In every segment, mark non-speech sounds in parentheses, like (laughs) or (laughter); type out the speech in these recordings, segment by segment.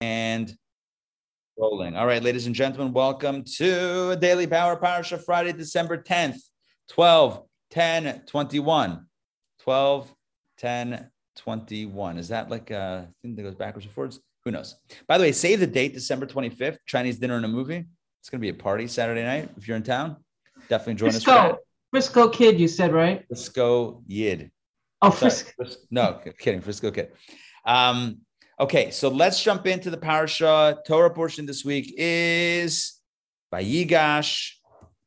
and rolling. All right, ladies and gentlemen, welcome to Daily Power Parsha Friday, December 10th, 12, 10, 21. 12, 10, 21. Is that like a thing that goes backwards and forwards? Who knows? By the way, save the date, December 25th, Chinese dinner and a movie. It's going to be a party Saturday night. If you're in town, definitely join Frisco, us. Frisco Kid, you said, right? Frisco Yid. Oh, Frisco. No, kidding. Frisco Kid. Um, okay, so let's jump into the parasha. Torah portion this week is Vayigash,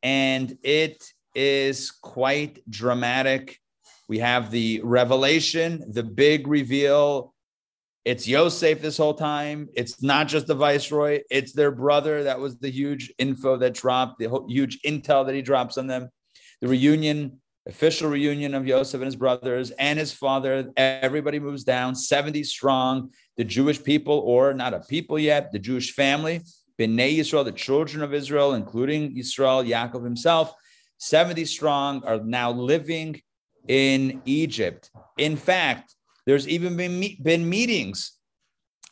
and it is quite dramatic. We have the revelation, the big reveal. It's Yosef this whole time. It's not just the viceroy, it's their brother. That was the huge info that dropped, the huge intel that he drops on them. The reunion, official reunion of Yosef and his brothers and his father. Everybody moves down, 70 strong. The Jewish people, or not a people yet, the Jewish family, Bnei Yisrael, the children of Israel, including Yisrael, Yaakov himself, 70 strong, are now living in Egypt. In fact, there's even been, been meetings,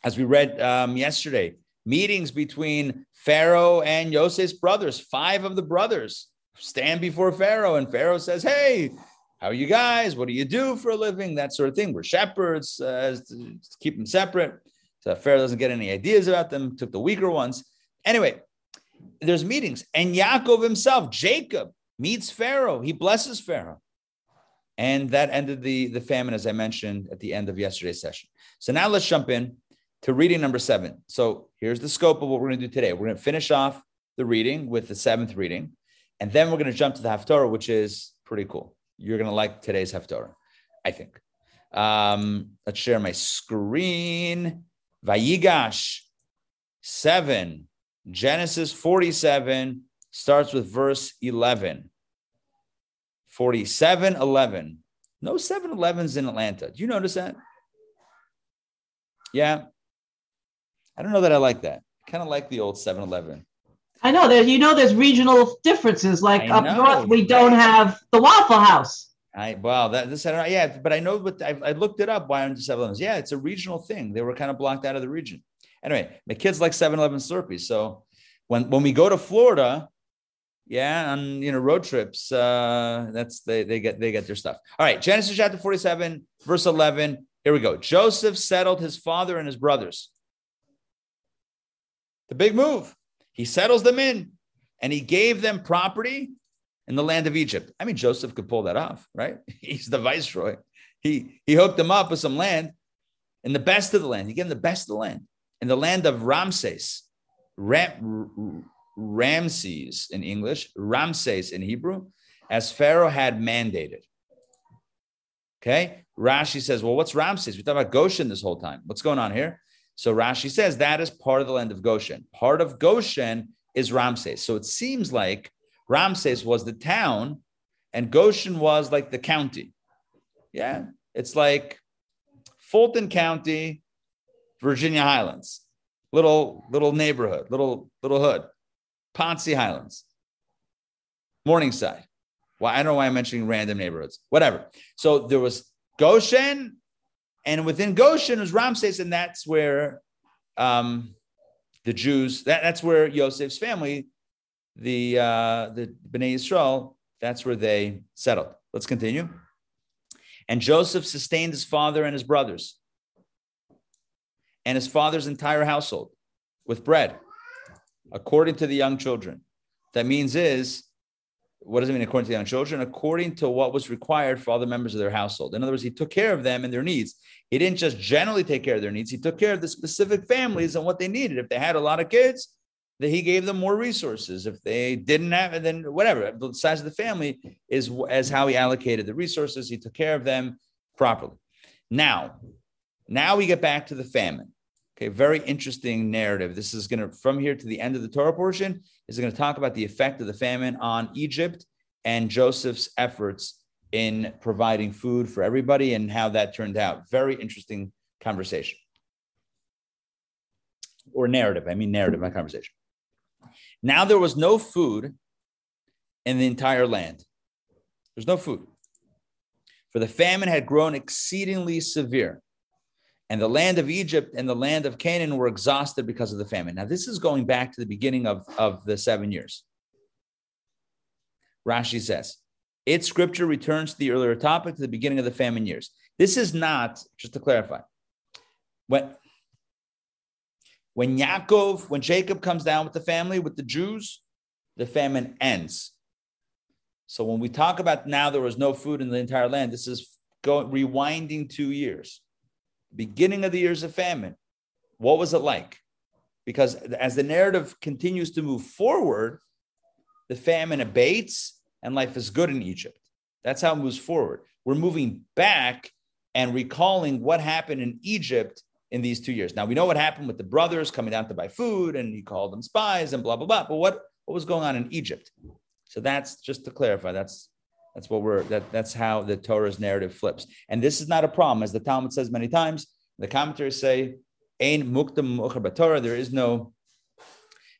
as we read um, yesterday, meetings between Pharaoh and Yosef's brothers. Five of the brothers stand before Pharaoh, and Pharaoh says, Hey, how are you guys? What do you do for a living? That sort of thing. We're shepherds, uh, keep them separate. So Pharaoh doesn't get any ideas about them, took the weaker ones. Anyway, there's meetings, and Yaakov himself, Jacob, meets Pharaoh. He blesses Pharaoh. And that ended the, the famine, as I mentioned at the end of yesterday's session. So now let's jump in to reading number seven. So here's the scope of what we're going to do today. We're going to finish off the reading with the seventh reading, and then we're going to jump to the Haftorah, which is pretty cool. You're going to like today's Haftorah, I think. Um, let's share my screen. Vayigash 7, Genesis 47 starts with verse 11. 47 11. No 7 11s in Atlanta. Do you notice that? Yeah. I don't know that I like that. Kind of like the old 7 Eleven. I know that you know there's regional differences. Like I up know, north, we don't have the Waffle House. I well, that this I don't know. Yeah, but I know, but I, I looked it up. Why aren't 7 Elevens? Yeah, it's a regional thing. They were kind of blocked out of the region. Anyway, my kids like 7 Eleven Slurpees. So when when we go to Florida, yeah, on you know road trips, uh, that's they they get they get their stuff. All right, Genesis chapter 47, verse 11. Here we go. Joseph settled his father and his brothers. The big move. He settles them in and he gave them property in the land of Egypt. I mean, Joseph could pull that off, right? (laughs) He's the viceroy. He he hooked them up with some land in the best of the land. He gave them the best of the land in the land of Ramses, Ram, Ramses in English, Ramses in Hebrew, as Pharaoh had mandated. Okay, Rashi says, "Well, what's Ramses? We talk about Goshen this whole time. What's going on here?" So Rashi says that is part of the land of Goshen. Part of Goshen is Ramses. So it seems like Ramses was the town and Goshen was like the county. Yeah, it's like Fulton County, Virginia Highlands, little little neighborhood, little little hood, Ponce Highlands, Morningside. Why I don't know why I'm mentioning random neighborhoods. Whatever. So there was Goshen, and within Goshen was Ramses, and that's where um, the Jews. That, that's where Yosef's family, the uh, the Bnei Yisrael, that's where they settled. Let's continue. And Joseph sustained his father and his brothers and his father's entire household with bread, according to the young children. That means is, what does it mean according to the young children? According to what was required for all the members of their household. In other words, he took care of them and their needs. He didn't just generally take care of their needs, he took care of the specific families and what they needed. If they had a lot of kids, that he gave them more resources. If they didn't have then whatever. The size of the family is as how he allocated the resources. He took care of them properly. Now, now we get back to the famine. Okay, very interesting narrative. This is going to, from here to the end of the Torah portion, is going to talk about the effect of the famine on Egypt and Joseph's efforts in providing food for everybody and how that turned out. Very interesting conversation. Or narrative. I mean, narrative, my conversation. Now there was no food in the entire land. There's no food. For the famine had grown exceedingly severe And the land of Egypt and the land of Canaan were exhausted because of the famine. Now, this is going back to the beginning of, of the seven years. Rashi says, its scripture returns to the earlier topic, to the beginning of the famine years. This is not, just to clarify, when, when Yaakov, when Jacob comes down with the family, with the Jews, the famine ends. So when we talk about now there was no food in the entire land, this is going rewinding two years. Beginning of the years of famine. What was it like? Because as the narrative continues to move forward, the famine abates and life is good in Egypt. That's how it moves forward. We're moving back and recalling what happened in Egypt in these two years. Now we know what happened with the brothers coming down to buy food and he called them spies and blah blah blah. But what what was going on in Egypt? So that's just to clarify. That's that's what we're that that's how the Torah's narrative flips. And this is not a problem, as the Talmud says many times. The commentaries say, "Ain muktam Torah." There is no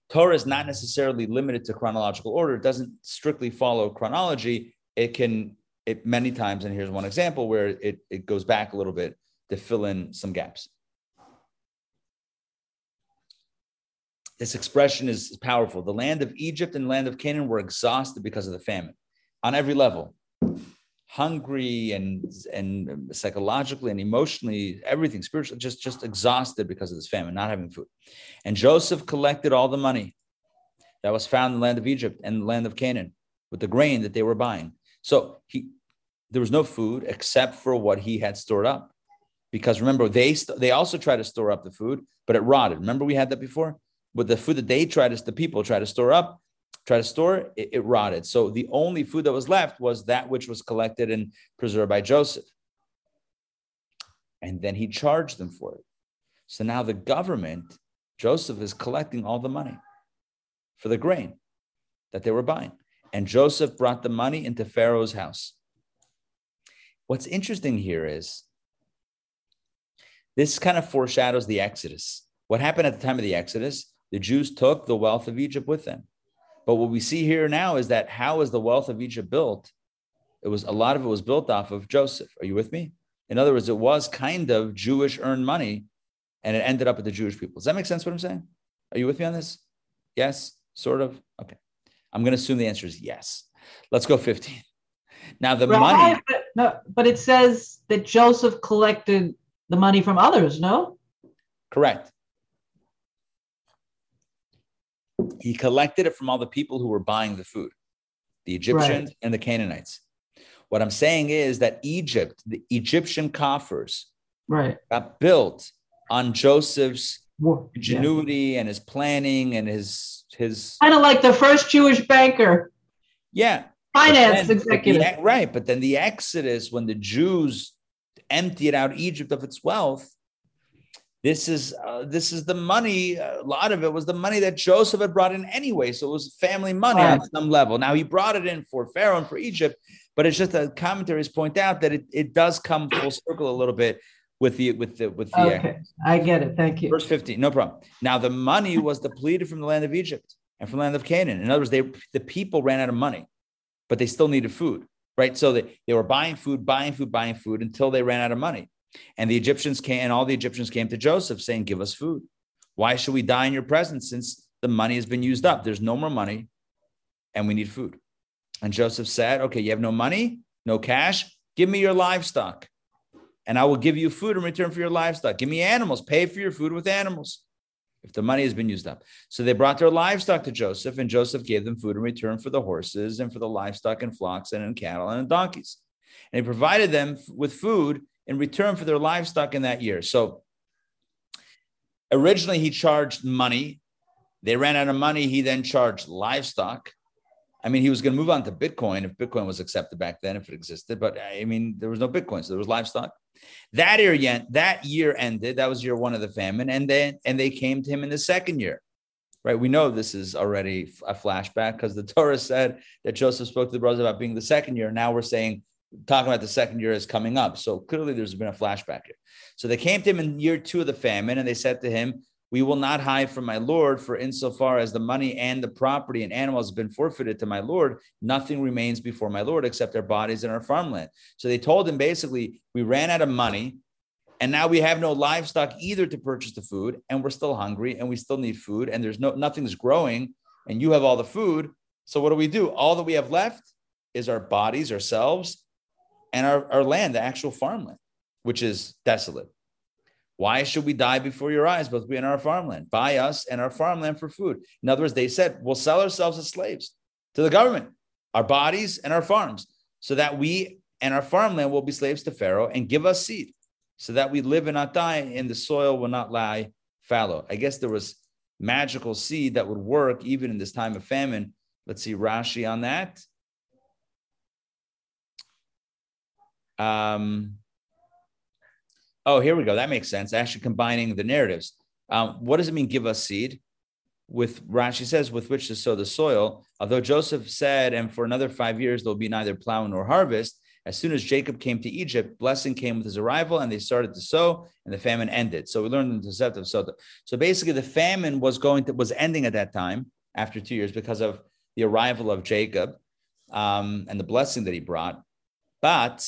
Torah is not necessarily limited to chronological order. It doesn't strictly follow chronology. It can it many times, and here's one example where it, it goes back a little bit to fill in some gaps. This expression is powerful. The land of Egypt and land of Canaan were exhausted because of the famine on every level hungry and and psychologically and emotionally everything spiritually just just exhausted because of this famine not having food. And joseph collected all the money that was found in the land of egypt and the land of canaan with the grain that they were buying. So he there was no food except for what he had stored up. Because remember they they also tried to store up the food but it rotted. Remember we had that before? With the food that they tried to the people tried to store up try to store it, it rotted. So the only food that was left was that which was collected and preserved by Joseph. And then he charged them for it. So now the government, Joseph is collecting all the money for the grain that they were buying. And Joseph brought the money into Pharaoh's house. What's interesting here is this kind of foreshadows the Exodus. What happened at the time of the Exodus? The Jews took the wealth of Egypt with them. But what we see here now is that how is the wealth of Egypt built? It was a lot of it was built off of Joseph. Are you with me? In other words, it was kind of Jewish earned money and it ended up with the Jewish people. Does that make sense what I'm saying? Are you with me on this? Yes, sort of. Okay. I'm going to assume the answer is yes. Let's go 15. Now the right, money. But, no, but it says that Joseph collected the money from others, no? Correct. He collected it from all the people who were buying the food, the Egyptians right. and the Canaanites. What I'm saying is that Egypt, the Egyptian coffers, right, got built on Joseph's ingenuity yeah. and his planning and his his kind of like the first Jewish banker. Yeah, finance executive. The, right, but then the Exodus, when the Jews emptied out Egypt of its wealth, this is uh, this is the money. A lot of it was the money that Joseph had brought in anyway, so it was family money on some level. Now he brought it in for Pharaoh and for Egypt, but it's just that commentaries point out that it, it does come full circle a little bit with the with the with the. Okay, I get it. Thank you. Verse fifteen, no problem. Now the money was depleted from the land of Egypt and from the land of Canaan. In other words, they the people ran out of money, but they still needed food, right? So they, they were buying food, buying food, buying food until they ran out of money. And the Egyptians came, and all the Egyptians came to Joseph saying, Give us food. Why should we die in your presence since the money has been used up? There's no more money and we need food. And Joseph said, Okay, you have no money, no cash. Give me your livestock and I will give you food in return for your livestock. Give me animals, pay for your food with animals if the money has been used up. So they brought their livestock to Joseph, and Joseph gave them food in return for the horses and for the livestock and flocks and in cattle and in donkeys. And he provided them with food in return for their livestock in that year. So originally he charged money. They ran out of money. He then charged livestock. I mean, he was going to move on to Bitcoin if Bitcoin was accepted back then, if it existed. But uh, I mean, there was no Bitcoin, so there was livestock. That year, that year ended. That was year one of the famine, and then and they came to him in the second year. Right? We know this is already a flashback because the (laughs) Torah said that Joseph spoke to the brothers about being the second year. Now we're saying talking about the second year is coming up. So clearly there's been a flashback here. So they came to him in year two of the famine and they said to him, We will not hide from my Lord, for insofar as the money and the property and animals have been forfeited to my Lord, nothing remains before my Lord except our bodies and our farmland. So they told him basically, We ran out of money And now we have no livestock either to purchase the food, and we're still hungry and we still need food, and there's no nothing's growing, and you have all the food. So what do we do? All that we have left is our bodies, ourselves, and our, our land, the actual farmland, which is desolate. Why should we die before your eyes, both we and our farmland? Buy us and our farmland for food. In other words, they said, we'll sell ourselves as slaves to the government, our bodies and our farms, so that we and our farmland will be slaves to Pharaoh and give us seed, so that we live and not die, and the soil will not lie fallow. I guess there was magical seed that would work even in this time of famine. Let's see Rashi on that. Um, oh, here we go. That makes sense. Actually, combining the narratives. Um, what does it mean? Give us seed. With Rashi says, with which to sow the soil. Although Joseph said, and for another five years there'll be neither plow nor harvest. As soon as Jacob came to Egypt, blessing came with his arrival, and they started to sow, and the famine ended. So we learned the Tosefta of Sota. So basically, the famine was going to was ending at that time after two years because of the arrival of Jacob um, and the blessing that he brought. But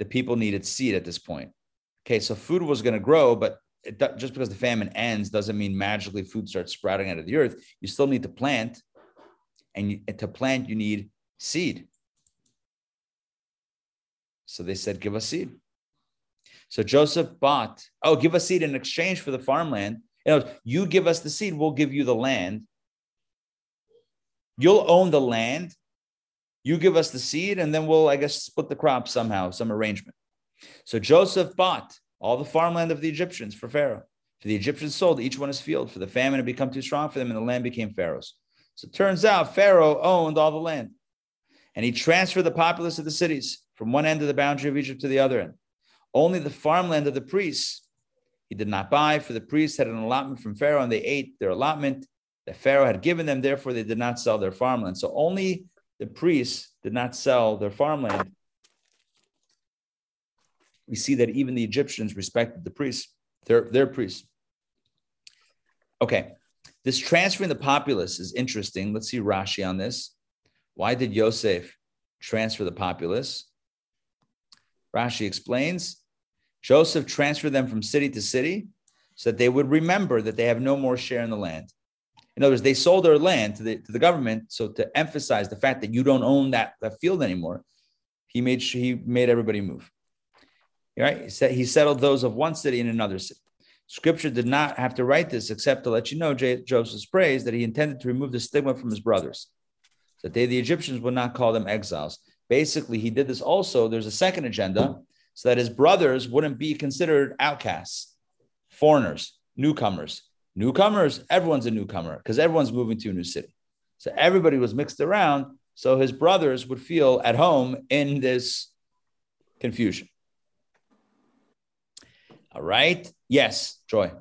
the people needed seed at this point. Okay, so food was going to grow, but it, just because the famine ends doesn't mean magically food starts sprouting out of the earth. You still need to plant, and, you, and to plant you need seed. So they said, "Give us seed." So Joseph bought. Oh, give us seed in exchange for the farmland. You, know, you give us the seed, we'll give you the land. You'll own the land, you give us the seed, and then we'll, I guess, split the crop somehow, some arrangement. So Joseph bought all the farmland of the Egyptians for Pharaoh. For the Egyptians sold each one his field, for the famine had become too strong for them, and the land became Pharaoh's. So it turns out Pharaoh owned all the land. And he transferred the populace of the cities from one end of the boundary of Egypt to the other end. Only the farmland of the priests he did not buy, for the priests had an allotment from Pharaoh, and they ate their allotment that Pharaoh had given them. Therefore, they did not sell their farmland. So only the priests did not sell their farmland. We see that even the Egyptians respected the priests, their, their priests. Okay, this transferring the populace is interesting. Let's see Rashi on this. Why did Yosef transfer the populace? Rashi explains Joseph transferred them from city to city so that they would remember that they have no more share in the land. In other words, they sold their land to the, to the government. So to emphasize the fact that you don't own that, that field anymore, he made sure he made everybody move. Right? He, said, he settled those of one city in another city. Scripture did not have to write this except to let you know J- Joseph's praise that he intended to remove the stigma from his brothers, that they, the Egyptians, would not call them exiles. Basically, he did this also. There's a second agenda so that his brothers wouldn't be considered outcasts, foreigners, newcomers. Newcomers, everyone's a newcomer because everyone's moving to a new city. So everybody was mixed around. So his brothers would feel at home in this confusion. All right. Yes, Joy.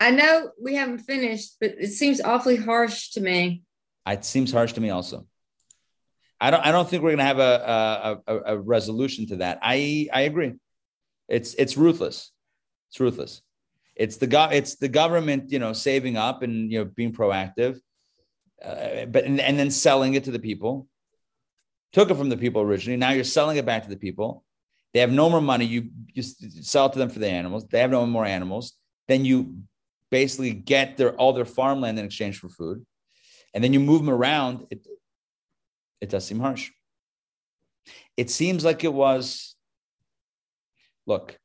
I know we haven't finished, but it seems awfully harsh to me. It seems harsh to me also. I don't. I don't think we're going to have a, a, a resolution to that. I I agree. It's it's ruthless. It's ruthless. It's the go- it's the government, you know, saving up and you know being proactive, uh, but and, and then selling it to the people. Took it from the people originally. Now you're selling it back to the people. They have no more money. You you sell it to them for the animals. They have no more animals. Then you basically get their all their farmland in exchange for food, and then you move them around. It it does seem harsh. It seems like it was. Look,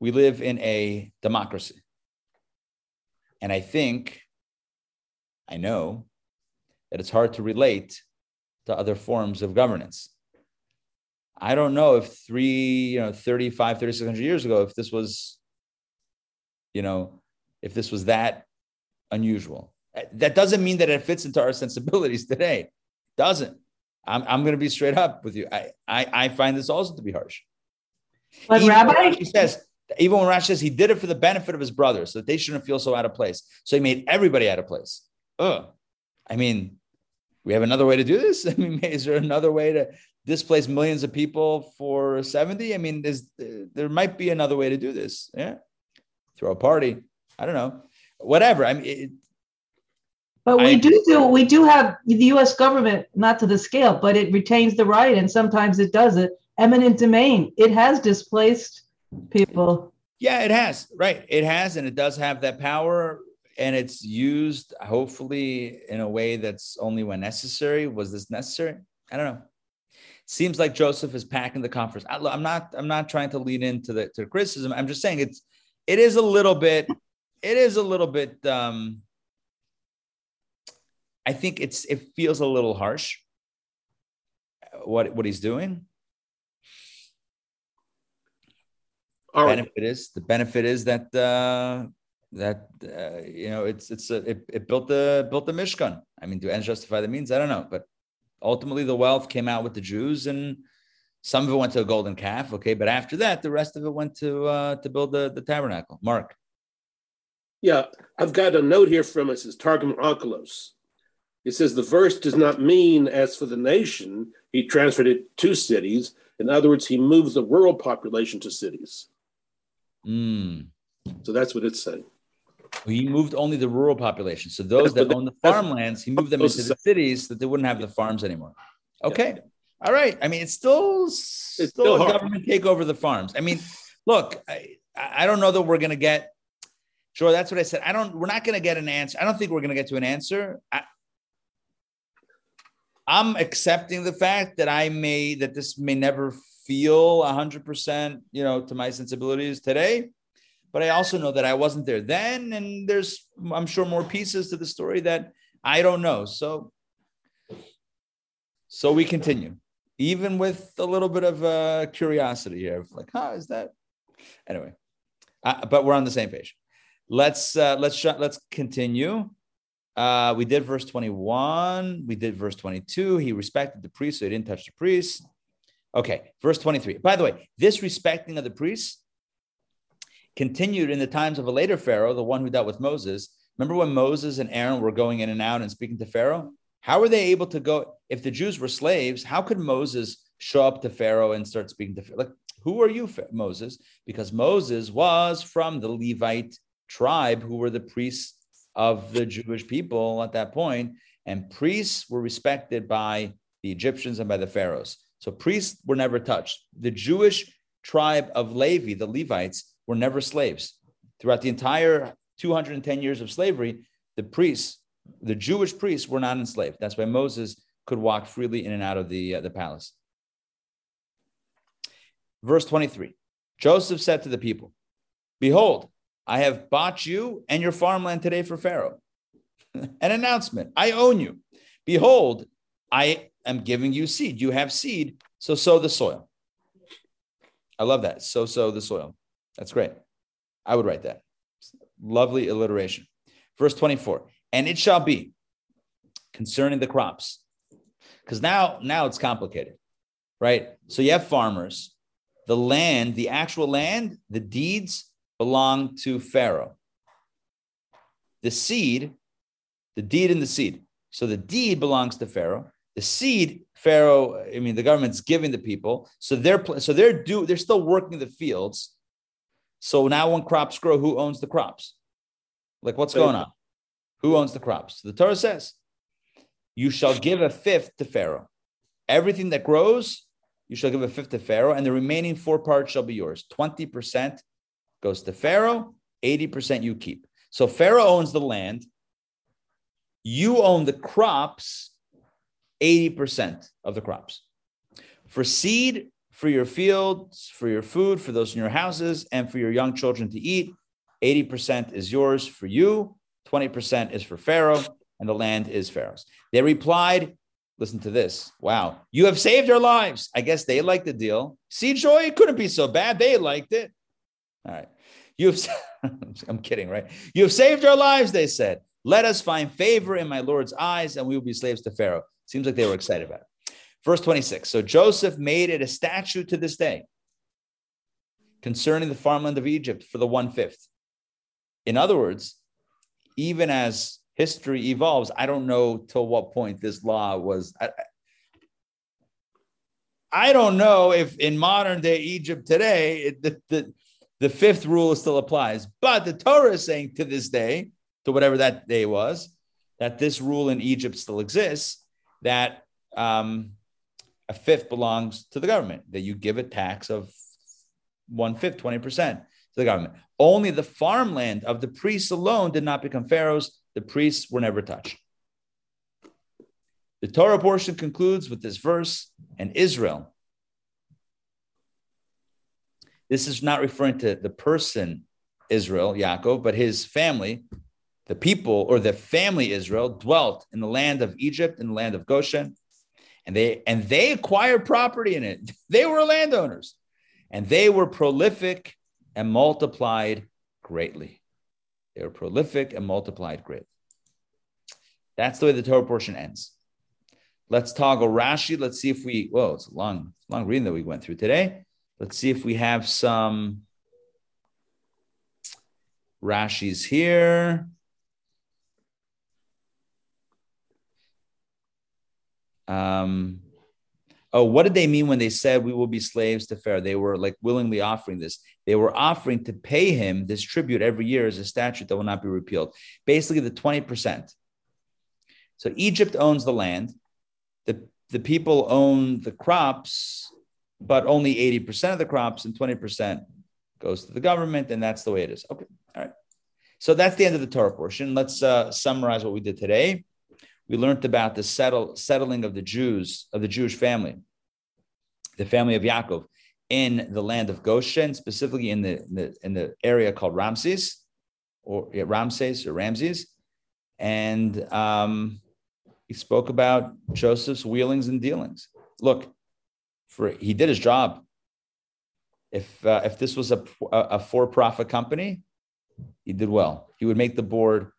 we live in a democracy. And I think, I know that it's hard to relate to other forms of governance. I don't know if three, you know, 35, 3600 years ago, if this was, you know, if this was that unusual. Uh, that doesn't mean that it fits into our (laughs) sensibilities today. Doesn't. I'm, I'm going to be straight up with you. I, I, I find this also to be harsh. But Even Rabbi, he says even when Rashi says he did it for the benefit of his brothers, so that they shouldn't feel so out of place. So he made everybody out of place. Ugh. I mean, we have another way to do this. (laughs) I mean, is there another way to displace millions of people for 70? I mean, there's, there might be another way to do this. Yeah. Throw a party. I don't know. Whatever. I mean, it, but we I, do do we do have the U.S. government, not to the scale, but it retains the right, and sometimes it does it. Eminent domain. It has displaced people. Yeah, it has. Right. It has, and it does have that power. And it's used hopefully in a way that's only when necessary. Was this necessary? I don't know. Seems like Joseph is packing the conference. I, am not. I'm not trying to lean into the to criticism. I'm just saying it's. It is a little bit. It is a little bit. um I think it's. It feels a little harsh. What what he's doing. All right. benefit is the benefit is that uh, that uh, you know it's it's a, it, it built the built the Mishkan. I mean, do ends justify the means? I don't know, but ultimately the wealth came out with the Jews, and some of it went to a golden calf. Okay, but after that, the rest of it went to uh, to build the the tabernacle. Mark. Yeah, I've got a note here from it. says Targum Onkelos. It says the verse does not mean as for the nation, he transferred it to cities. In other words, he moves the rural population to cities. Mm. So that's what it's saying. He moved only the rural population. So those that own the farmlands, he moved them into the cities that they wouldn't have the farms anymore. Okay. All right. I mean, it's still it's still, still a government take over the farms. I mean, look, I, I don't know that we're gonna get sure that's what I said. I don't we're not gonna get an answer. I don't think we're gonna get to an answer. I, I'm accepting the fact that I may that this may never feel 100%, you know, to my sensibilities today. But I also know that I wasn't there then. And there's, I'm sure, more pieces to the story that I don't know. So, so we continue, even with a little bit of uh, curiosity here, of like, how is that? Anyway, uh, but we're on the same page. Let's uh, let's sh- let's continue. Uh, we did verse 21. We did verse 22. He respected the priest, so he didn't touch the priest. Okay, verse 23. By the way, this respecting of the priests continued in the times of a later Pharaoh, the one who dealt with Moses. Remember when Moses and Aaron were going in and out and speaking to Pharaoh? How were they able to go? If the Jews were slaves, how could Moses show up to Pharaoh and start speaking to Pharaoh? Like, who are you, Moses? Because Moses was from the Levite tribe, who were the priests of the Jewish people at that point, and priests were respected by the Egyptians and by the pharaohs. So priests were never touched. The Jewish tribe of Levi, the Levites, were never slaves. Throughout the entire 210 years of slavery, the priests, the Jewish priests, were not enslaved. That's why Moses could walk freely in and out of the, uh, the palace. Verse 23 Joseph said to the people, Behold, I have bought you and your farmland today for Pharaoh. (laughs) An announcement I own you. Behold, I am giving you seed. You have seed, so sow the soil. I love that. So sow the soil. That's great. I would write that. Lovely alliteration. Verse 24. And it shall be concerning the crops. Because now, now it's complicated, right? So you have farmers, the land, the actual land, the deeds belong to Pharaoh. The seed, the deed and the seed. So the deed belongs to Pharaoh. The seed, Pharaoh, I mean, the government's giving the people, so they're so they're do they're still working the fields. So now, when crops grow, who owns the crops? Like, what's going on? Who owns the crops? The Torah says, "You shall give a fifth to Pharaoh. Everything that grows, you shall give a fifth to Pharaoh, and the remaining four parts shall be yours. Twenty percent goes to Pharaoh, eighty percent you keep. So Pharaoh owns the land. You own the crops 80% of the crops. For seed, for your fields, for your food, for those in your houses, and for your young children to eat, 80% is yours for you, 20% is for Pharaoh, and the land is Pharaoh's. They replied, Listen to this. Wow. You have saved our lives. I guess they liked the deal. See, Joy, it couldn't be so bad. They liked it. All right. You have, (laughs) I'm kidding, right? You have saved our lives, they said. Let us find favor in my Lord's eyes, and we will be slaves to Pharaoh. Seems like they were excited about it. Verse 26. So Joseph made it a statute to this day concerning the farmland of Egypt for the one fifth. In other words, even as history evolves, I don't know till what point this law was. I, I don't know if in modern day Egypt today, it, the, the, the fifth rule still applies. But the Torah is saying to this day, to whatever that day was, that this rule in Egypt still exists that um, a fifth belongs to the government, that you give a tax of one fifth, 20%. To the government. Only the farmland of the priests alone did not become pharaohs. The priests were never touched. The Torah portion concludes with this verse, and Israel. This is not referring to the person Israel, Yaakov, but his family, the people or the family Israel dwelt in the land of Egypt in the land of Goshen, and they and they acquired property in it. (laughs) They were landowners, and they were prolific and multiplied greatly. They were prolific and multiplied greatly. That's the way the Torah portion ends. Let's toggle Rashi. Let's see if we. Whoa, it's a long, long reading that we went through today. Let's see if we have some Rashi's here. Um, oh, what did they mean when they said we will be slaves to Pharaoh? They were like willingly offering this. They were offering to pay him this tribute every year as a statute that will not be repealed. Basically, the 20%. So Egypt owns the land. The, the people own the crops, but only 80% of the crops and 20% goes to the government. And that's the way it is. Okay. All right. So that's the end of the Torah portion. Let's uh, summarize what we did today we learned about the settle, settling of the Jews, of the Jewish family, the family of Yaakov in the land of Goshen, specifically in the, in the, in the area called Ramses, or yeah, Ramses or Ramses. And um, he spoke about Joseph's wheelings and dealings. Look, for he did his job. If uh, if this was a, a for-profit company, he did well. He would make the board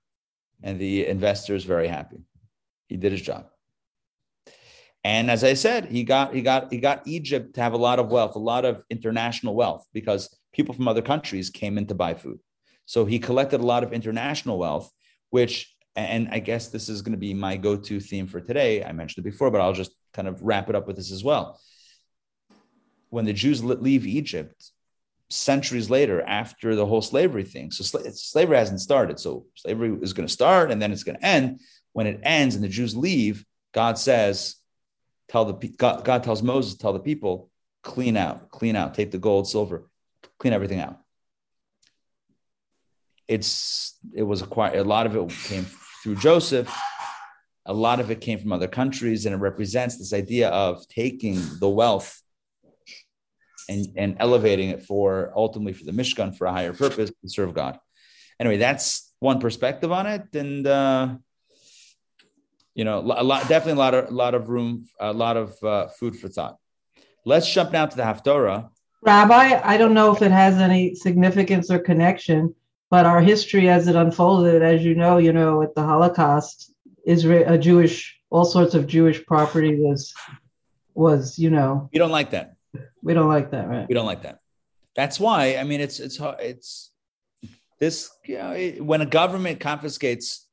and the investors very happy. He did his job. And as I said, he got he got he got Egypt to have a lot of wealth, a lot of international wealth, because people from other countries came in to buy food. So he collected a lot of international wealth, which and I guess this is going to be my go-to theme for today. I mentioned it before, but I'll just kind of wrap it up with this as well. When the Jews leave Egypt, centuries later, after the whole slavery thing, so slavery hasn't started. So slavery is going to start, and then it's going to end when it ends and the Jews leave, God says, tell the God, God tells Moses, tell the people, clean out, clean out, take the gold, silver, clean everything out. It's it was acquired. A lot of it came through Joseph. A lot of it came from other countries, and it represents this idea of taking the wealth and, and elevating it for ultimately for the Mishkan for a higher purpose to serve God. Anyway, that's one perspective on it, and uh, you know, a lot, definitely a lot of, a lot of room, a lot of uh, food for thought. Let's jump now to the Haftorah. Rabbi, I don't know if it has any significance or connection, but our history as it unfolded, as you know, you know, at the Holocaust, Israel, a Jewish, all sorts of Jewish property was, was, you know. We don't like that. We don't like that, right? We don't like that. That's why, I mean, it's, it's, it's, this, you know, when a government confiscates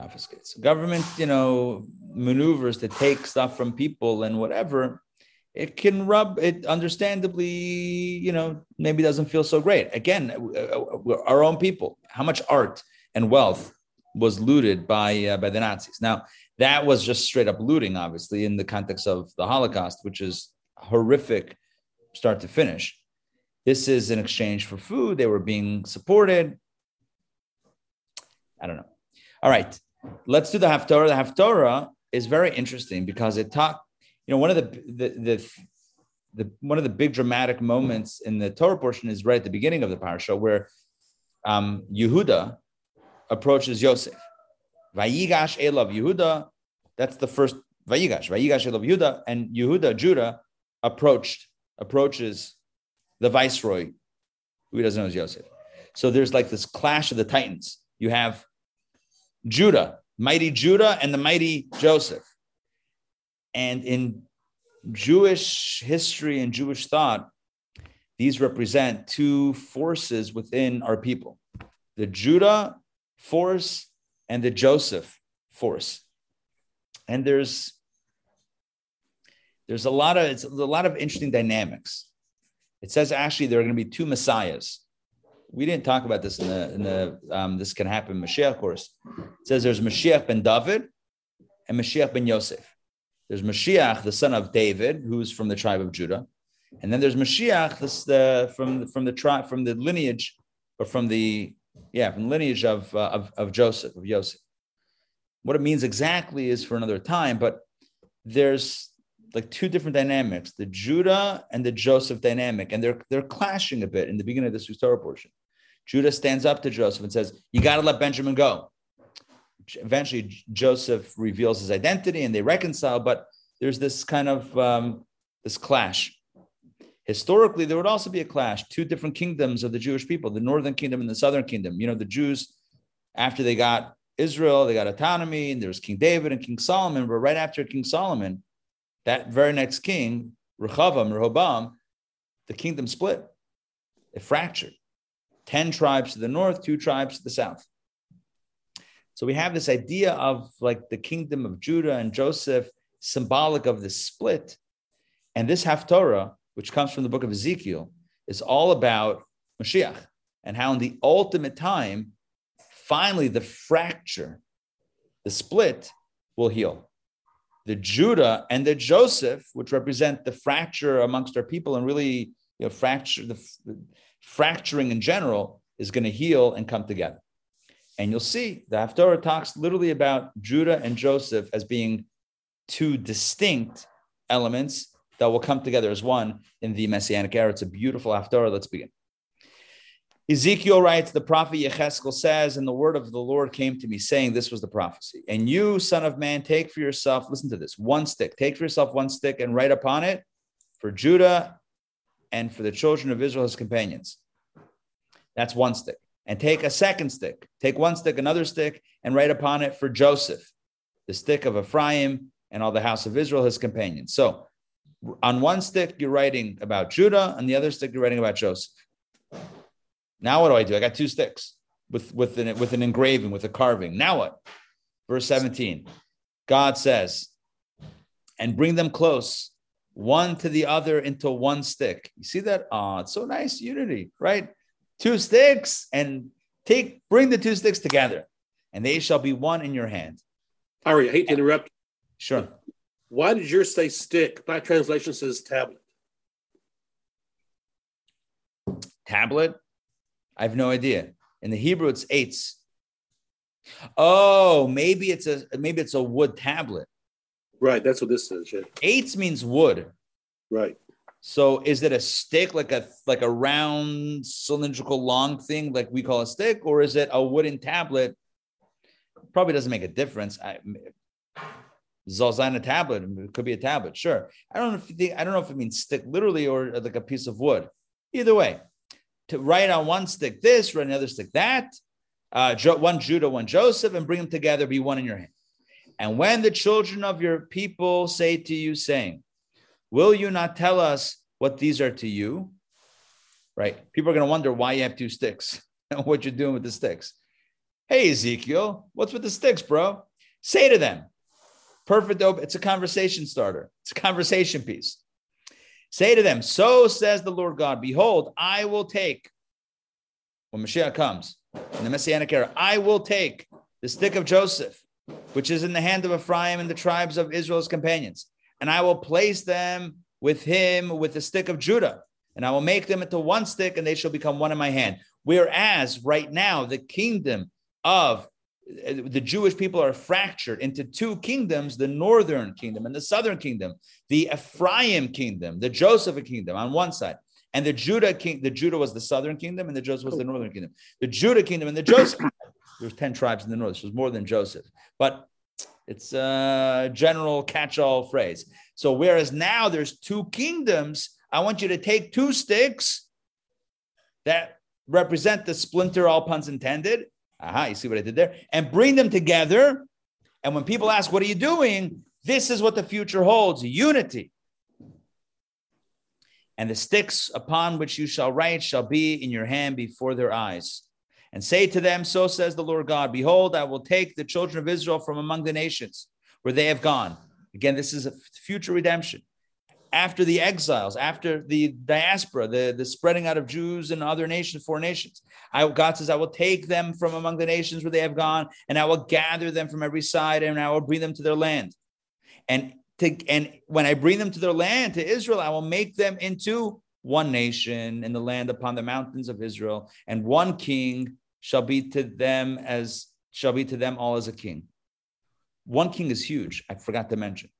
confiscates. Government, you know, maneuvers to take stuff from people and whatever, it can rub it understandably, you know, maybe doesn't feel so great. Again, uh, uh, uh, our own people, how much art and wealth was looted by uh, by the Nazis. Now, that was just straight up looting, obviously, in the context of the Holocaust, which is horrific start to finish. This is in exchange for food. They were being supported. I don't know. All right. Let's do the Haftorah. The Haftorah is very interesting because it talk, you know, one of the, the, the, the, one of the big dramatic moments in the Torah portion is right at the beginning of the parsha where um, Yehuda approaches Yosef. Vayigash Elav Yehuda. That's the first Vayigash. Vayigash Elav Yehuda and Yehuda Judah approached approaches the viceroy, who doesn't know is Yosef. So there's like this clash of the titans. You have Judah, mighty Judah and the mighty Joseph. And in Jewish history and Jewish thought, these represent two forces within our people the Judah force and the Joseph force. And there's there's a lot of it's a lot of interesting dynamics. It says actually there are going to be two messiahs we didn't talk about this in the in the um, this can happen Mashiach course. It says there's Mashiach ben David and Mashiach ben Yosef. There's Mashiach, the son of David, who's from the tribe of Judah, And then there's Mashiach, the from from the tribe from the lineage, or from the yeah from the lineage of, uh, of of Joseph of Joseph. What it means exactly is for another time, but there's like two different dynamics: the Judah and the Joseph dynamic, and they're they're clashing a bit in the beginning of this Torah portion. Judah stands up to Joseph and says, "You got to let Benjamin go." Eventually, Joseph reveals his identity, and they reconcile. But there's this kind of um, this clash. Historically, there would also be a clash, two different kingdoms of the Jewish people, the northern kingdom and the southern kingdom. You know, the Jews, after they got Israel, they got autonomy, and there was King David and King Solomon. But right after King Solomon, that very next king, Rechavam, Rehoboam, the kingdom split. It fractured. 10 tribes to the north, two tribes to the south. So we have this idea of like the kingdom of Judah and Joseph, symbolic of the split. And this Haftorah, which comes from the book of Ezekiel, is all about Mashiach and how in the ultimate time, finally the fracture, the split will heal. The Judah and the Joseph, which represent the fracture amongst our people and really you know, fracture the, the fracturing in general, is going to heal and come together. And you'll see the Haftorah talks literally about Judah and Joseph as being two distinct elements that will come together as one in the Messianic era. It's a beautiful Haftorah. Let's begin. Ezekiel writes, the prophet Yecheskel says, and the word of the Lord came to me, saying, This was the prophecy. And you, son of man, take for yourself, listen to this, one stick, take for yourself one stick and write upon it for Judah and for the children of Israel, his companions. That's one stick. And take a second stick, take one stick, another stick, and write upon it for Joseph, the stick of Ephraim, and all the house of Israel, his companions. So on one stick, you're writing about Judah, on the other stick, you're writing about Joseph. Now what do I do? I got two sticks with, with, an, with an engraving, with a carving. Now what? Verse 17. God says, and bring them close, one to the other into one stick. You see that? Oh, it's so nice. Unity, right? Two sticks and take bring the two sticks together, and they shall be one in your hand. Ari, I hate to interrupt. Sure. Why did yours say stick? My translation says tablet. Tablet? I have no idea. In the Hebrew, it's eitz. Oh, maybe it's a maybe it's a wood tablet. Right, that's what this says. Yeah. Eitz means wood. Right. So is it a stick like a like a round cylindrical long thing like we call a stick, or is it a wooden tablet? Probably doesn't make a difference. I, Zalzina tablet it could be a tablet, sure. I don't know if you think, I don't know if it means stick literally or like a piece of wood. Either way, to write on one stick this, write another stick that, uh, one Judah, one Joseph, and bring them together, be one in your hand. And when the children of your people say to you, saying, Will you not tell us what these are to you? Right? People are going to wonder why you have two sticks and (laughs) what you're doing with the sticks. Hey, Ezekiel, what's with the sticks, bro? Say to them, perfect. It's a conversation starter, it's a conversation piece. Say to them, So says the Lord God, Behold, I will take, when Mashiach comes in the Messianic era, I will take the stick of Joseph, which is in the hand of Ephraim and the tribes of Israel's companions, and I will place them with him with the stick of Judah, and I will make them into one stick, and they shall become one in my hand. Whereas right now, the kingdom of the Jewish people are fractured into two kingdoms the northern kingdom and the southern kingdom, the Ephraim kingdom, the Joseph kingdom on one side, and the Judah king. The Judah was the southern kingdom, and the Joseph was the northern kingdom. The Judah kingdom and the Joseph. There's ten tribes in the north. So there's more than Joseph, but it's a general catch-all phrase. So whereas now there's two kingdoms, I want you to take two sticks that represent the splinter, all puns intended, Aha, you see what I did there? And bring them together. And when people ask, What are you doing? This is what the future holds unity. And the sticks upon which you shall write shall be in your hand before their eyes. And say to them, So says the Lord God, Behold, I will take the children of Israel from among the nations where they have gone. Again, this is a future redemption after the exiles, after the diaspora, the, the spreading out of Jews and other nations, four nations. I, God says, I will take them from among the nations where they have gone, and I will gather them from every side, and I will bring them to their land. And to and when I bring them to their land, to Israel, I will make them into one nation in the land upon the mountains of Israel, and one king shall be to them as shall be to them all as a king. One king is huge. I forgot to mention.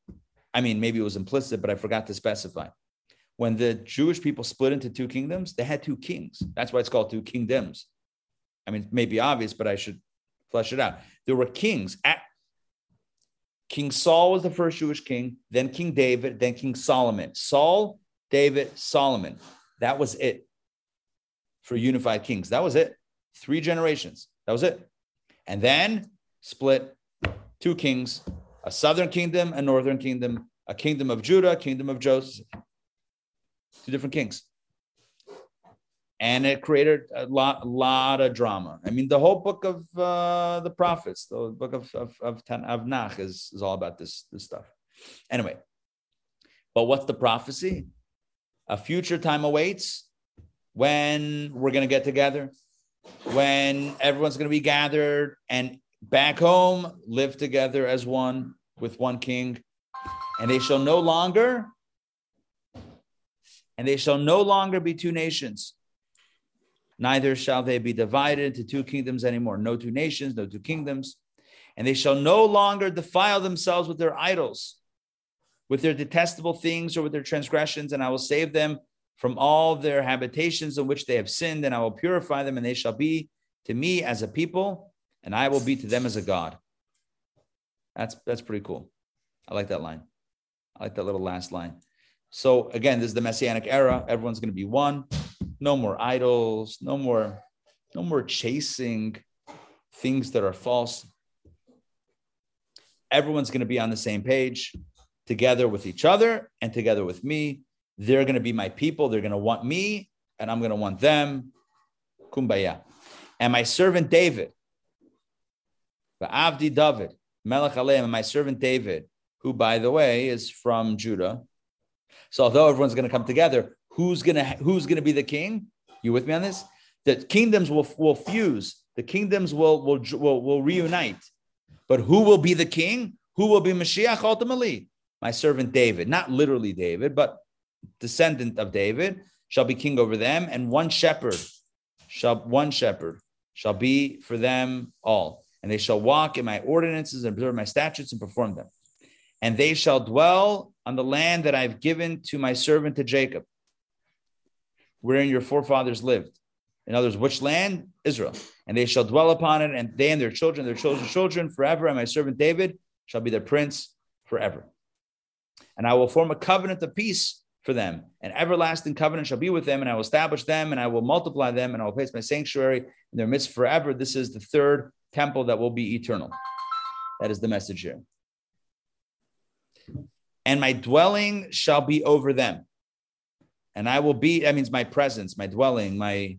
I mean, maybe it was implicit, but I forgot to specify. When the Jewish people split into two kingdoms, they had two kings. That's why it's called two kingdoms. I mean, it may be obvious, but I should flesh it out. There were kings. At, king Saul was the first Jewish king, then King David, then King Solomon. Saul, David, Solomon. That was it for unified kings. That was it. Three generations. That was it. And then split two kings, a southern kingdom, a northern kingdom, a kingdom of Judah, kingdom of Joseph. Two different kings. And it created a lot, lot of drama. I mean, the whole book of uh, the prophets, the book of of of, of Nach is, is all about this, this stuff. Anyway, but what's the prophecy? A future time awaits when we're going to get together, when everyone's going to be gathered and back home live together as one with one king, and they shall no longer and they shall no longer be two nations. Neither shall they be divided into two kingdoms anymore. No two nations, no two kingdoms. And they shall no longer defile themselves with their idols, with their detestable things or with their transgressions. And I will save them from all their habitations in which they have sinned, and I will purify them, and they shall be to me as a people, and I will be to them as a God. That's that's pretty cool. I like that line. I like that little last line. So again, this is the messianic era. Everyone's going to be one. No more idols. No more, no more chasing things that are false. Everyone's going to be on the same page, together with each other and together with me. They're going to be my people. They're going to want me, and I'm going to want them. Kumbaya. And my servant David, Avdi David, Melech Aleim, and my servant David, who, by the way, is from Judah so although everyone's going to come together, who's going to who's going to be the king? You with me on this? The kingdoms will will fuse. The kingdoms will will will, will reunite. But who will be the king? Who will be Mashiach ultimately? My servant David, not literally David, but descendant of David, shall be king over them, and one shepherd shall one shepherd shall be for them all, and they shall walk in my ordinances and observe my statutes and perform them and they shall dwell on the land that I've given to my servant to Jacob, wherein your forefathers lived. In others, which land? Israel. And they shall dwell upon it, and they and their children, their children's children forever, and my servant David shall be their prince forever. And I will form a covenant of peace for them. An everlasting covenant shall be with them, and I will establish them, and I will multiply them, and I will place my sanctuary in their midst forever. This is the third temple that will be eternal. That is the message here and my dwelling shall be over them. And I will be, that means my presence, my dwelling, my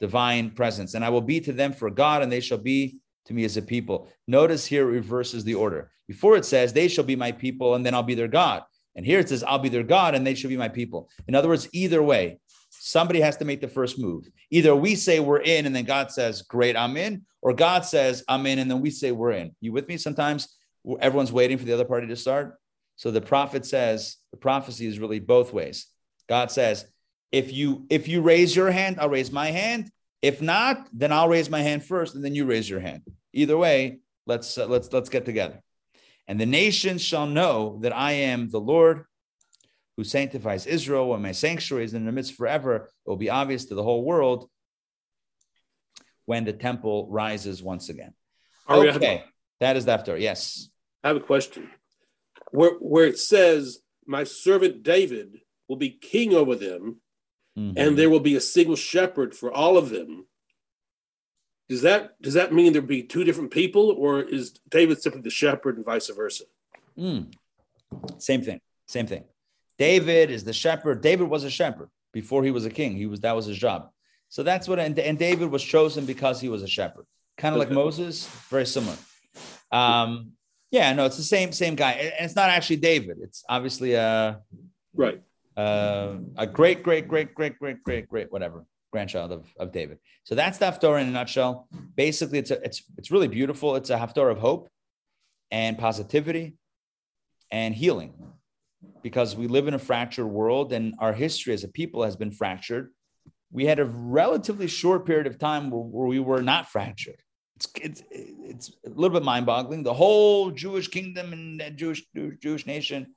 divine presence. And I will be to them for God, and they shall be to me as a people. Notice here it reverses the order. Before it says, they shall be my people, and then I'll be their God. And here it says, I'll be their God, and they shall be my people. In other words, either way, somebody has to make the first move. Either we say we're in, and then God says, Great, I'm in, or God says, I'm in, and then we say we're in. You with me? Sometimes everyone's waiting for the other party to start. So the prophet says the prophecy is really both ways. God says, if you if you raise your hand, I'll raise my hand. If not, then I'll raise my hand first, and then you raise your hand. Either way, let's uh, let's let's get together. And the nations shall know that I am the Lord who sanctifies Israel when my sanctuary is in the midst forever. It will be obvious to the whole world when the temple rises once again. Okay, that is the after. Yes. I have a question where, where it says, My servant David will be king over them, mm-hmm. and there will be a single shepherd for all of them. Does that does that mean there'd be two different people, or is David simply the shepherd and vice versa? Mm. Same thing. Same thing. David is the shepherd. David was a shepherd before he was a king. He was that was his job. So that's what and, and David was chosen because he was a shepherd, kind of like Moses, very similar. Um, yeah, no, it's the same same guy, and it's not actually David. It's obviously a right uh, a great great great great great great great whatever grandchild of, of David. So that's the Haftorah in a nutshell. Basically, it's a, it's it's really beautiful. It's a Haftorah of hope and positivity and healing because we live in a fractured world and our history as a people has been fractured. We had a relatively short period of time where, where we were not fractured. It's, it's, it's a little bit mind boggling. The whole Jewish kingdom and Jewish, Jewish nation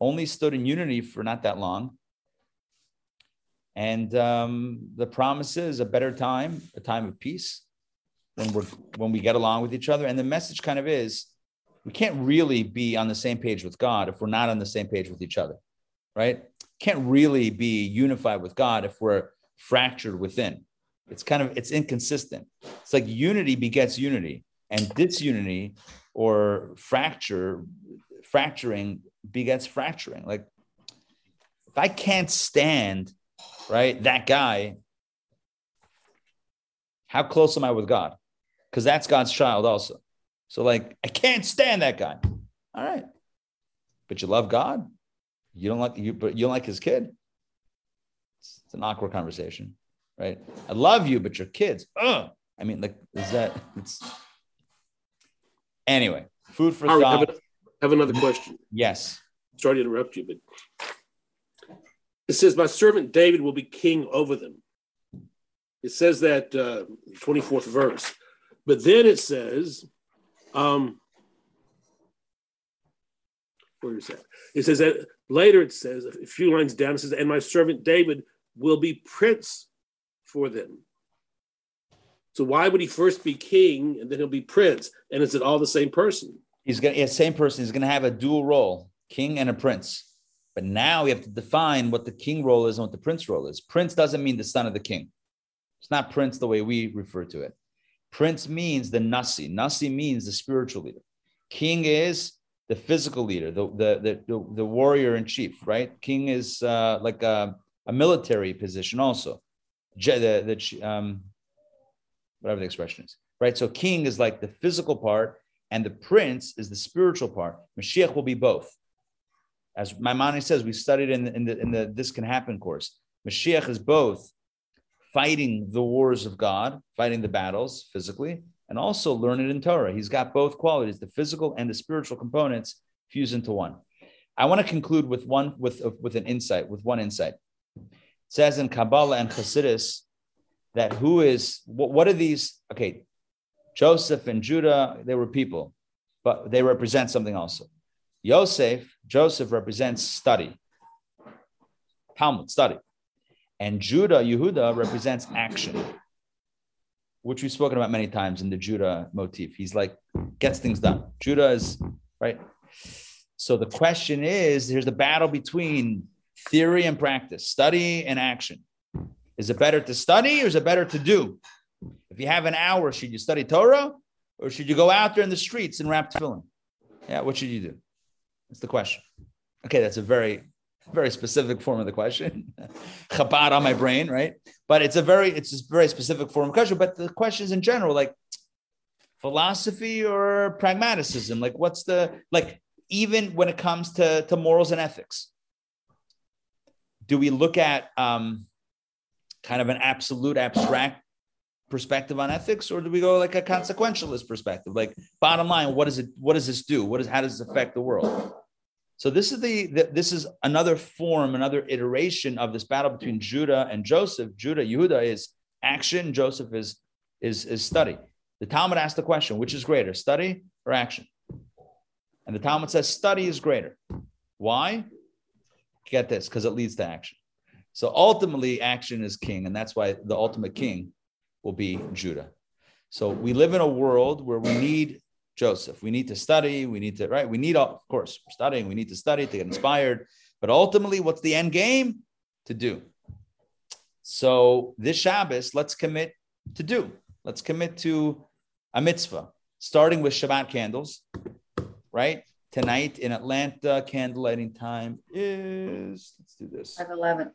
only stood in unity for not that long. And um, the promise is a better time, a time of peace, when we're when we get along with each other. And the message kind of is we can't really be on the same page with God if we're not on the same page with each other, right? Can't really be unified with God if we're fractured within. It's kind of it's inconsistent. It's like unity begets unity, and disunity or fracture, fracturing begets fracturing. Like if I can't stand right that guy, how close am I with God? Because that's God's child also. So, like, I can't stand that guy. All right. But you love God. You don't like you, but you don't like his kid. It's, it's an awkward conversation, right? I love you, but your kids. Ugh. I mean, like, is that it's anyway, food for All right, thought. have, have another question. yes. Sorry to interrupt you, but it says, My servant David will be king over them. It says that uh, 24th verse. But then it says, um, where is that? It says that later it says, a few lines down, it says, and my servant David will be prince for them. So why would he first be king and then he'll be prince? And is it all the same person? He's gonna yeah, same person. He's gonna have a dual role, king and a prince. But now we have to define what the king role is and what the prince role is. Prince doesn't mean the son of the king. It's not prince the way we refer to it. Prince means the nasi. Nasi means the spiritual leader. King is the physical leader, the the the, the warrior in chief, right? King is uh, like a, a military position also. The, the um, whatever the expression is, right? So king is like the physical part, and the prince is the spiritual part. Mashiach will be both. As Maimonides says, we studied in the, in the in the This Can Happen course. Mashiach is both fighting the wars of God, fighting the battles physically, and also learning in Torah. He's got both qualities, the physical and the spiritual components fused into one. I want to conclude with one with with an insight, with one insight. It says in Kabbalah and Chassidus that who is what, what are these? Okay, Joseph and Judah, they were people, but they represent something also. Yosef, Joseph represents study, Talmud, study. And Judah, Yehuda, represents action, which we've spoken about many times in the Judah motif. He's like, gets things done. Judah is, right? So the question is there's the battle between theory and practice, study and action. Is it better to study or is it better to do? If you have an hour, should you study Torah or should you go out there in the streets and wrap tefillin? Yeah, what should you do? That's the question. Okay, that's a very, very specific form of the question. (laughs) Chabad on my brain, right? But it's a very, it's a very specific form of question. But the questions in general, like philosophy or pragmaticism, like what's the like even when it comes to, to morals and ethics? Do we look at um, kind of an absolute abstract perspective on ethics, or do we go like a consequentialist perspective? Like bottom line, what does it what does this do? What is how does this affect the world? So this is the, the, this is another form, another iteration of this battle between Judah and Joseph. Judah, Yehuda is action, Joseph is is is study. The Talmud asked the question, which is greater, study or action? And the Talmud says study is greater. Why? Get this, because it leads to action. So ultimately, action is king, and that's why the ultimate king will be Judah. So we live in a world where we need Joseph. We need to study. We need to, right? We need, all, of course, we're studying. We need to study to get inspired. But ultimately, what's the end game? To do. So this Shabbos, let's commit to do. Let's commit to a mitzvah, starting with Shabbat candles, right? Tonight in Atlanta, candle lighting time is, let's do this. 511.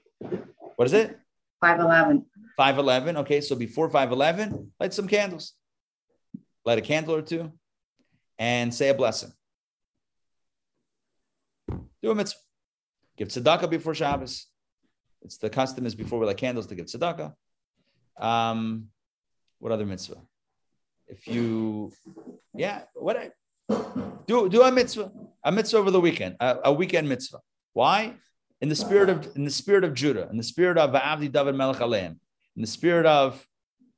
What is it? 511. 511. Okay, so before 511, light some candles. Light a candle or two and say a blessing. Do a mitzvah. Give tzedakah before Shabbos. It's the custom is before we light candles to give tzedakah. Um, what other mitzvah? If you, yeah, what I, do do a mitzvah. a mitzvah over the weekend, a, a weekend mitzvah. Why? In the spirit of in the spirit of Judah, in the spirit of Avdi David Melech Aleim, in the spirit of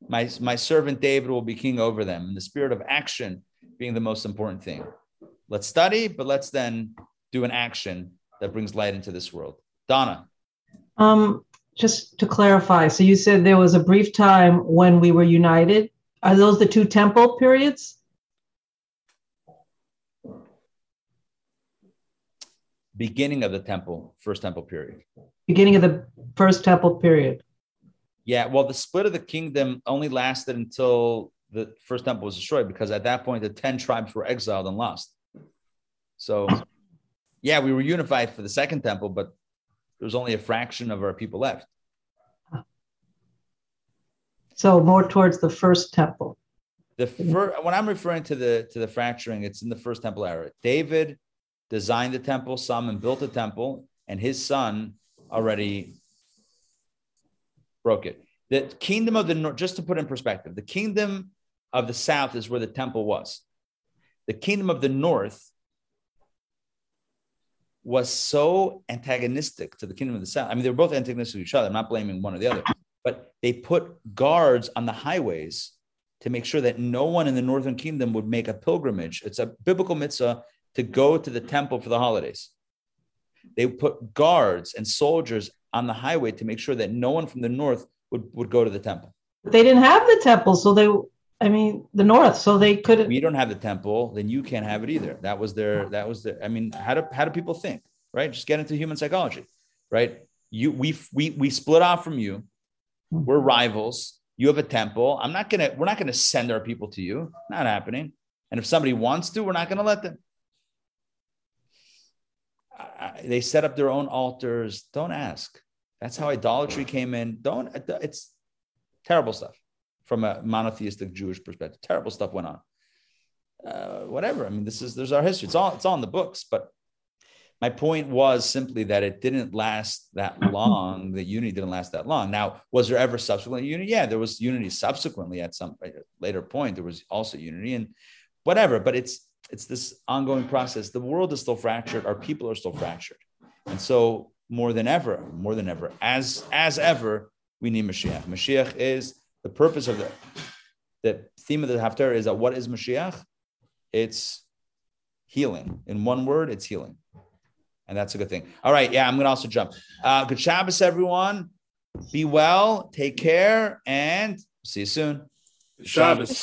my, my servant David will be king over them, in the spirit of action being the most important thing. Let's study, but let's then do an action that brings light into this world. Donna. Um, just to clarify, so you said there was a brief time when we were united. Are those the two temple periods? Beginning of the temple, first temple period. Beginning of the first temple period. Yeah, well, the split of the kingdom only lasted until the first temple was destroyed because at that point the 10 tribes were exiled and lost. So, yeah, we were unified for the second temple, but there was only a fraction of our people left. So more towards the first temple. The first, when I'm referring to the to the fracturing, it's in the first temple era. David designed the temple, Solomon built the temple, and his son already broke it. The kingdom of the north, just to put in perspective, the kingdom of the south is where the temple was. The kingdom of the north was so antagonistic to the kingdom of the south. I mean, they were both antagonistic to each other. I'm not blaming one or the other, but they put guards on the highways to make sure that no one in the northern kingdom would make a pilgrimage. It's a biblical mitzvah to go to the temple for the holidays. They put guards and soldiers on the highway to make sure that no one from the north would, would go to the temple. They didn't have the temple, so they I mean, the north, so they couldn't. We don't have the temple, then you can't have it either. That was their. That was their I mean, how do how do people think? Right? Just get into human psychology, right? You we we we split off from you. Hmm. We're rivals. You have a temple. I'm not gonna. We're not gonna send our people to you. Not happening. And if somebody wants to, we're not gonna let them. They set up their own altars. Don't ask. That's how idolatry came in. Don't. It's terrible stuff from a monotheistic Jewish perspective. Terrible stuff went on. Uh, whatever. I mean, this is there's our history. It's all it's all in the books. But my point was simply that it didn't last that long. The unity didn't last that long. Now, was there ever subsequent unity? Yeah, there was unity subsequently at some later point. There was also unity and whatever. But it's it's this ongoing process. The world is still fractured. Our people are still fractured, and so more than ever, more than ever, as as ever, we need Mashiach. Mashiach is the purpose of the the theme of the Haftarah is that what is Mashiach? It's healing. In one word, it's healing. And that's a good thing. All right. Yeah, I'm going to also jump. Uh, good Shabbos, everyone. Be well, take care, and see you soon. Shabbos. Shabbos.